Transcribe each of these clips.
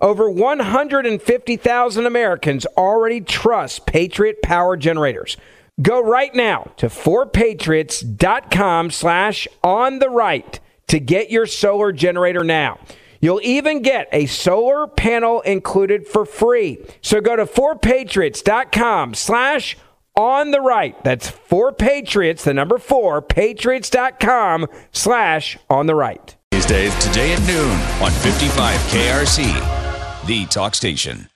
Over 150,000 Americans already trust Patriot Power Generators. Go right now to 4patriots.com slash on the right to get your solar generator now. You'll even get a solar panel included for free. So go to 4patriots.com slash on the right. That's 4patriots, the number 4, patriots.com slash on the right. These days, today at noon on 55 KRC, the talk station.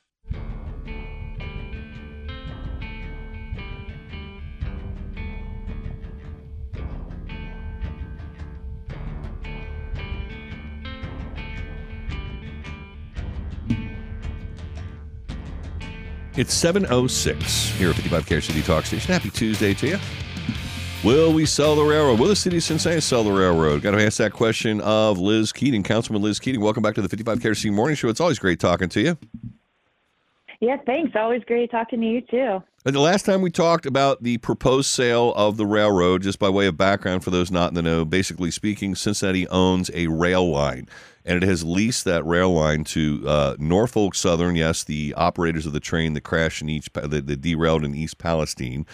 It's 7.06 here at 55 KRC Talk Station. Happy Tuesday to you. Will we sell the railroad? Will the city of Cincinnati sell the railroad? Got to ask that question of Liz Keating, Councilman Liz Keating. Welcome back to the 55 KRC Morning Show. It's always great talking to you. Yeah, thanks. Always great talking to you, too. And The last time we talked about the proposed sale of the railroad, just by way of background for those not in the know, basically speaking, Cincinnati owns a rail line and it has leased that rail line to uh, Norfolk Southern. Yes, the operators of the train that crashed in each that, that derailed in East Palestine.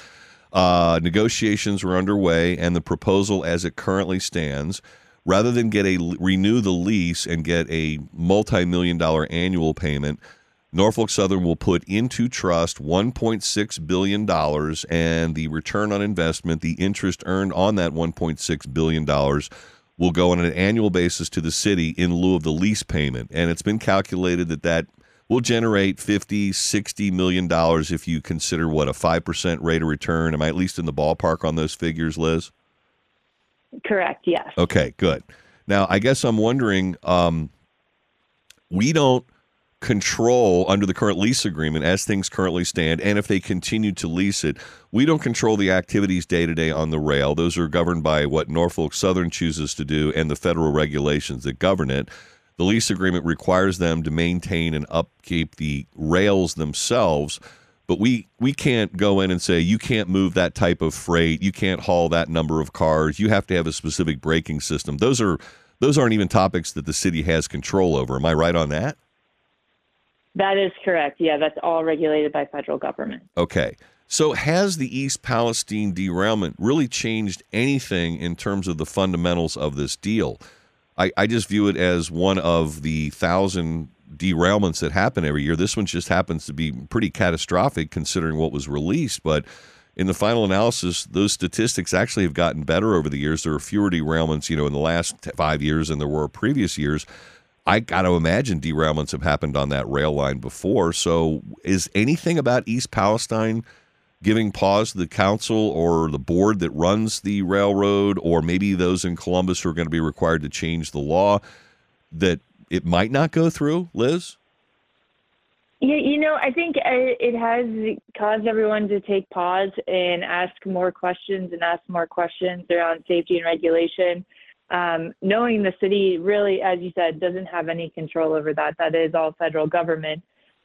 Uh, negotiations are underway, and the proposal, as it currently stands, rather than get a renew the lease and get a multi-million dollar annual payment, Norfolk Southern will put into trust 1.6 billion dollars, and the return on investment, the interest earned on that 1.6 billion dollars will go on an annual basis to the city in lieu of the lease payment. And it's been calculated that that will generate 50, 60 million dollars if you consider what a 5% rate of return. Am I at least in the ballpark on those figures, Liz? Correct, yes. Okay, good. Now, I guess I'm wondering um, we don't control under the current lease agreement as things currently stand and if they continue to lease it we don't control the activities day to day on the rail those are governed by what norfolk southern chooses to do and the federal regulations that govern it the lease agreement requires them to maintain and upkeep the rails themselves but we we can't go in and say you can't move that type of freight you can't haul that number of cars you have to have a specific braking system those are those aren't even topics that the city has control over am i right on that that is correct. Yeah, that's all regulated by federal government. Okay. So has the East Palestine derailment really changed anything in terms of the fundamentals of this deal? I, I just view it as one of the thousand derailments that happen every year. This one just happens to be pretty catastrophic considering what was released, but in the final analysis, those statistics actually have gotten better over the years. There are fewer derailments, you know, in the last five years than there were previous years. I got to imagine derailments have happened on that rail line before. So, is anything about East Palestine giving pause to the council or the board that runs the railroad, or maybe those in Columbus who are going to be required to change the law, that it might not go through, Liz? Yeah, you know, I think uh, it has caused everyone to take pause and ask more questions and ask more questions around safety and regulation um, knowing the city really, as you said, doesn't have any control over that. That is all federal government.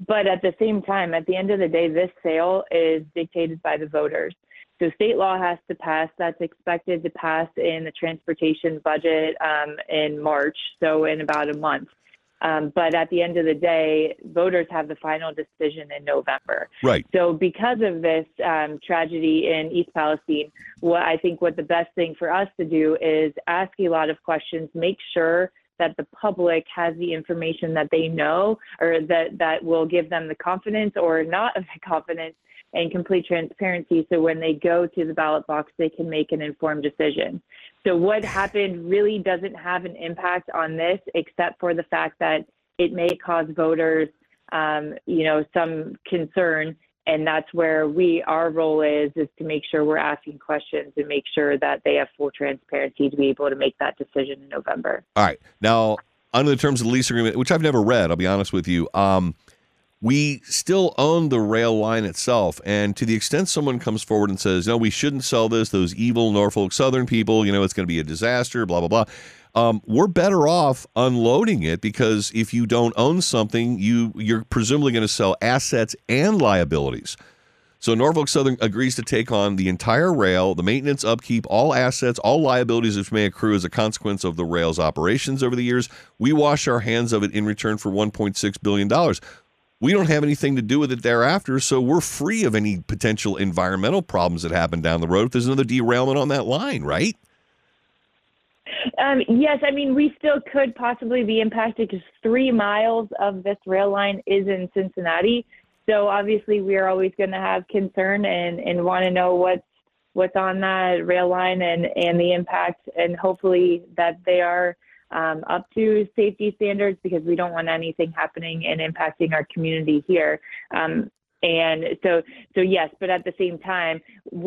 But at the same time, at the end of the day, this sale is dictated by the voters. So state law has to pass. That's expected to pass in the transportation budget um, in March, so in about a month. Um, but at the end of the day, voters have the final decision in November. Right. So because of this um, tragedy in East Palestine, what I think what the best thing for us to do is ask a lot of questions, make sure that the public has the information that they know or that that will give them the confidence or not of the confidence and complete transparency so when they go to the ballot box they can make an informed decision so what happened really doesn't have an impact on this, except for the fact that it may cause voters, um, you know, some concern. And that's where we, our role is, is to make sure we're asking questions and make sure that they have full transparency to be able to make that decision in November. All right. Now, under the terms of the lease agreement, which I've never read, I'll be honest with you, um, we still own the rail line itself. And to the extent someone comes forward and says, no, we shouldn't sell this, those evil Norfolk Southern people, you know, it's going to be a disaster, blah, blah, blah. Um, we're better off unloading it because if you don't own something, you you're presumably going to sell assets and liabilities. So Norfolk Southern agrees to take on the entire rail, the maintenance, upkeep, all assets, all liabilities which may accrue as a consequence of the rail's operations over the years. We wash our hands of it in return for 1.6 billion dollars we don't have anything to do with it thereafter. So we're free of any potential environmental problems that happen down the road if there's another derailment on that line, right? Um, yes, I mean, we still could possibly be impacted because three miles of this rail line is in Cincinnati. So obviously, we are always going to have concern and, and want to know what's what's on that rail line and, and the impact, and hopefully that they are um, up to safety standards because we don't want anything happening and impacting our community here. Um, and so, so yes, but at the same time,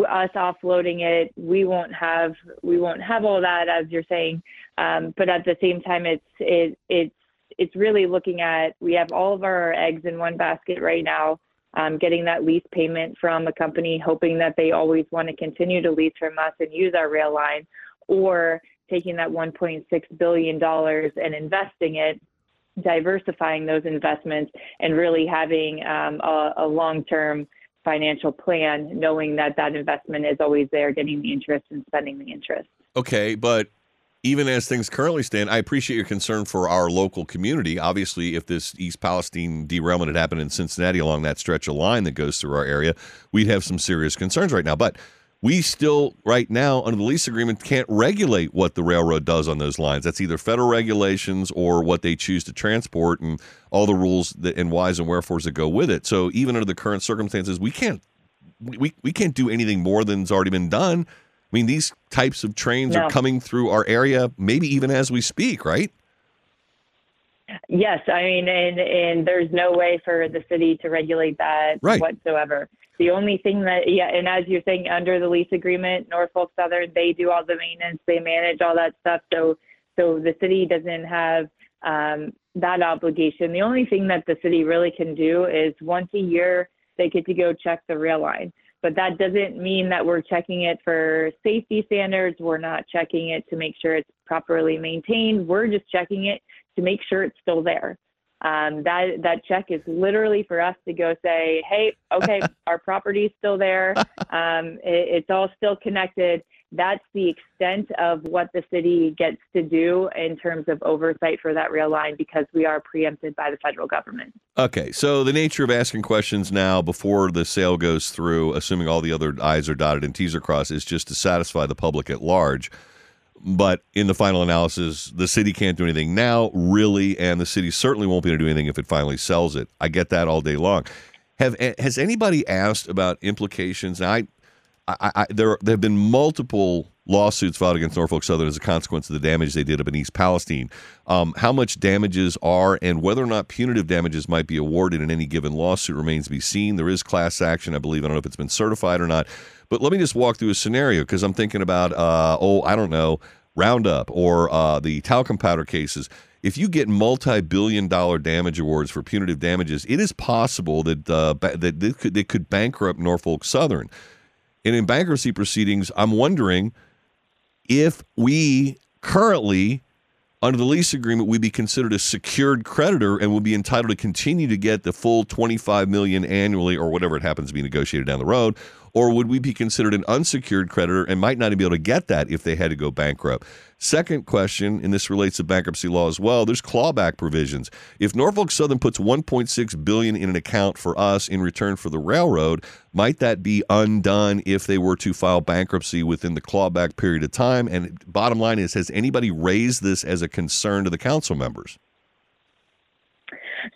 us offloading it, we won't have we won't have all that as you're saying. Um, but at the same time, it's it, it's it's really looking at we have all of our eggs in one basket right now. Um, getting that lease payment from a company, hoping that they always want to continue to lease from us and use our rail line, or taking that 1.6 billion dollars and investing it diversifying those investments and really having um, a, a long-term financial plan knowing that that investment is always there getting the interest and spending the interest okay but even as things currently stand, I appreciate your concern for our local community. Obviously, if this East Palestine derailment had happened in Cincinnati along that stretch of line that goes through our area, we'd have some serious concerns right now. But we still right now under the lease agreement can't regulate what the railroad does on those lines. That's either federal regulations or what they choose to transport and all the rules that, and whys and wherefores that go with it. So even under the current circumstances we can't we, we can't do anything more than's already been done. I mean these types of trains no. are coming through our area maybe even as we speak right Yes, I mean, and and there's no way for the city to regulate that right. whatsoever. The only thing that, yeah, and as you're saying, under the lease agreement, Norfolk Southern, they do all the maintenance, they manage all that stuff. So, so the city doesn't have um, that obligation. The only thing that the city really can do is once a year they get to go check the rail line. But that doesn't mean that we're checking it for safety standards. We're not checking it to make sure it's properly maintained. We're just checking it to make sure it's still there. Um, that that check is literally for us to go say, hey, okay, our property's still there. Um, it, it's all still connected. That's the extent of what the city gets to do in terms of oversight for that rail line because we are preempted by the federal government. Okay, so the nature of asking questions now before the sale goes through, assuming all the other I's are dotted and T's are crossed, is just to satisfy the public at large. But in the final analysis, the city can't do anything now, really, and the city certainly won't be able to do anything if it finally sells it. I get that all day long. Have eh, has anybody asked about implications? I, I, I there there have been multiple lawsuits filed against Norfolk Southern as a consequence of the damage they did up in East Palestine. Um, how much damages are and whether or not punitive damages might be awarded in any given lawsuit remains to be seen. There is class action, I believe. I don't know if it's been certified or not. But let me just walk through a scenario because I'm thinking about, uh, oh, I don't know, Roundup or uh, the talcum powder cases. If you get multi-billion-dollar damage awards for punitive damages, it is possible that uh, that they could, they could bankrupt Norfolk Southern. And in bankruptcy proceedings, I'm wondering if we currently under the lease agreement we'd be considered a secured creditor and would be entitled to continue to get the full 25 million annually or whatever it happens to be negotiated down the road or would we be considered an unsecured creditor and might not be able to get that if they had to go bankrupt? Second question, and this relates to bankruptcy law as well, there's clawback provisions. If Norfolk Southern puts 1.6 billion in an account for us in return for the railroad, might that be undone if they were to file bankruptcy within the clawback period of time? And bottom line is, has anybody raised this as a concern to the council members?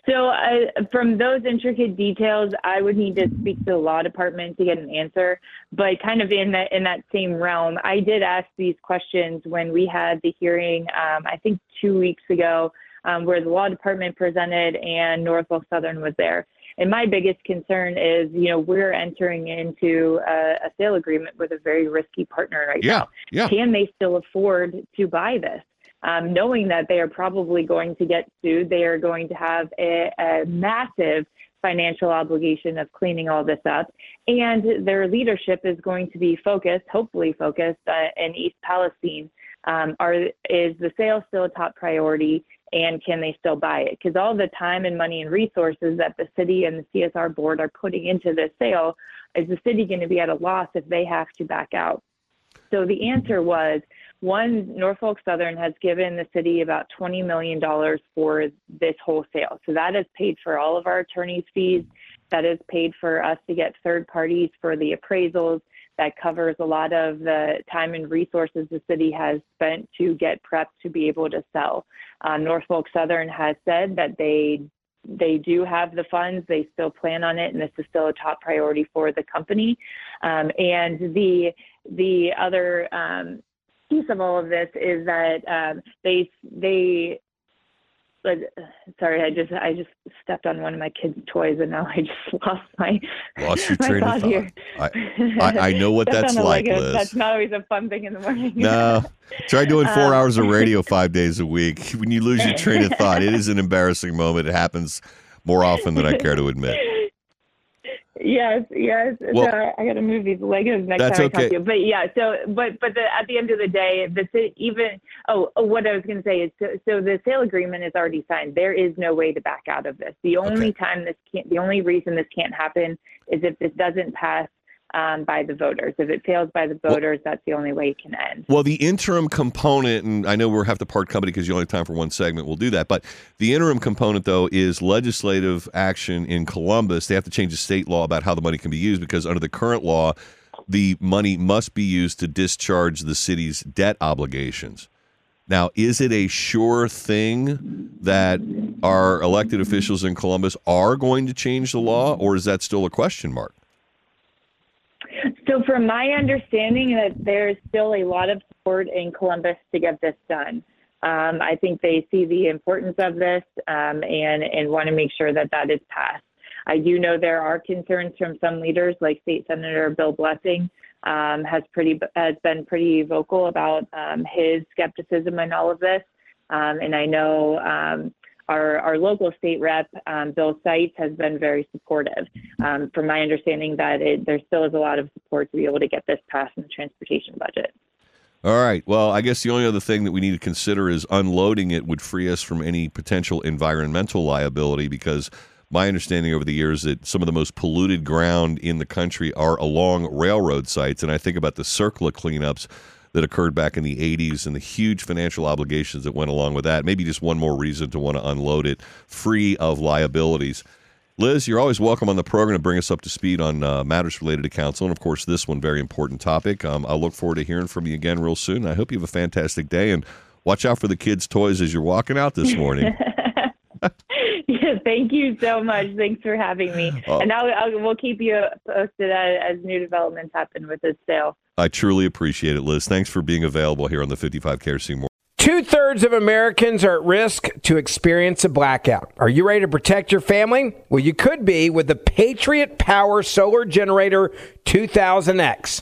So, I, from those intricate details, I would need to speak to the law department to get an answer. But kind of in that in that same realm, I did ask these questions when we had the hearing. Um, I think two weeks ago, um, where the law department presented and Norfolk Southern was there. And my biggest concern is, you know, we're entering into a, a sale agreement with a very risky partner right yeah, now. Yeah. Can they still afford to buy this? Um, knowing that they are probably going to get sued. They are going to have a, a massive financial obligation of cleaning all this up. And their leadership is going to be focused, hopefully focused, uh, in East Palestine. Um, are is the sale still a top priority, and can they still buy it? Because all the time and money and resources that the city and the CSR board are putting into this sale, is the city going to be at a loss if they have to back out? So the answer was one, Norfolk Southern has given the city about $20 million for this wholesale. So that is paid for all of our attorney's fees. That is paid for us to get third parties for the appraisals. That covers a lot of the time and resources the city has spent to get prepped to be able to sell. Uh, Norfolk Southern has said that they they do have the funds. They still plan on it, and this is still a top priority for the company. Um, and the the other um, piece of all of this is that um, they they but sorry, I just I just stepped on one of my kids' toys and now I just lost my lost your train of thought. Here. I, I, I know what that's like, Liz. That's not always a fun thing in the morning. No, try doing four um, hours of radio five days a week. When you lose your train of thought, it is an embarrassing moment. It happens more often than I care to admit. Yes, yes. Well, so I got to move these Legos next time I okay. talk to you. But yeah, so but but the, at the end of the day, the even oh, oh what I was going to say is so, so, the sale agreement is already signed. There is no way to back out of this. The only okay. time this can't, the only reason this can't happen is if this doesn't pass um, by the voters. If it fails by the voters, well, that's the only way it can end. Well, the interim component, and I know we'll have to part company because you only have time for one segment. We'll do that. But the interim component, though, is legislative action in Columbus. They have to change the state law about how the money can be used because under the current law, the money must be used to discharge the city's debt obligations. Now, is it a sure thing that our elected officials in Columbus are going to change the law, or is that still a question mark? So, from my understanding, that there's still a lot of support in Columbus to get this done. Um, I think they see the importance of this um, and and want to make sure that that is passed. I do know there are concerns from some leaders, like State Senator Bill Blessing, um, has pretty has been pretty vocal about um, his skepticism in all of this. Um, and I know um, our, our local state rep, um, Bill Seitz, has been very supportive. Um, from my understanding, that it, there still is a lot of support to be able to get this passed in the transportation budget. All right. Well, I guess the only other thing that we need to consider is unloading it would free us from any potential environmental liability because my understanding over the years that some of the most polluted ground in the country are along railroad sites. And I think about the CERCLA cleanups that occurred back in the 80s and the huge financial obligations that went along with that. Maybe just one more reason to want to unload it free of liabilities. Liz, you're always welcome on the program to bring us up to speed on uh, matters related to council. And of course, this one, very important topic. Um, I'll look forward to hearing from you again real soon. I hope you have a fantastic day and watch out for the kids' toys as you're walking out this morning. yeah, thank you so much. Thanks for having me. Uh, and I'll, I'll, we'll keep you posted as, as new developments happen with this sale. I truly appreciate it, Liz. Thanks for being available here on the 55 KRC More. Two thirds of Americans are at risk to experience a blackout. Are you ready to protect your family? Well, you could be with the Patriot Power Solar Generator 2000X.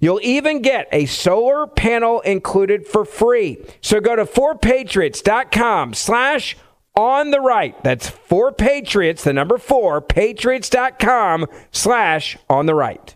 You'll even get a solar panel included for free. So go to 4patriots.com slash on the right. That's 4patriots, the number 4, patriots.com slash on the right.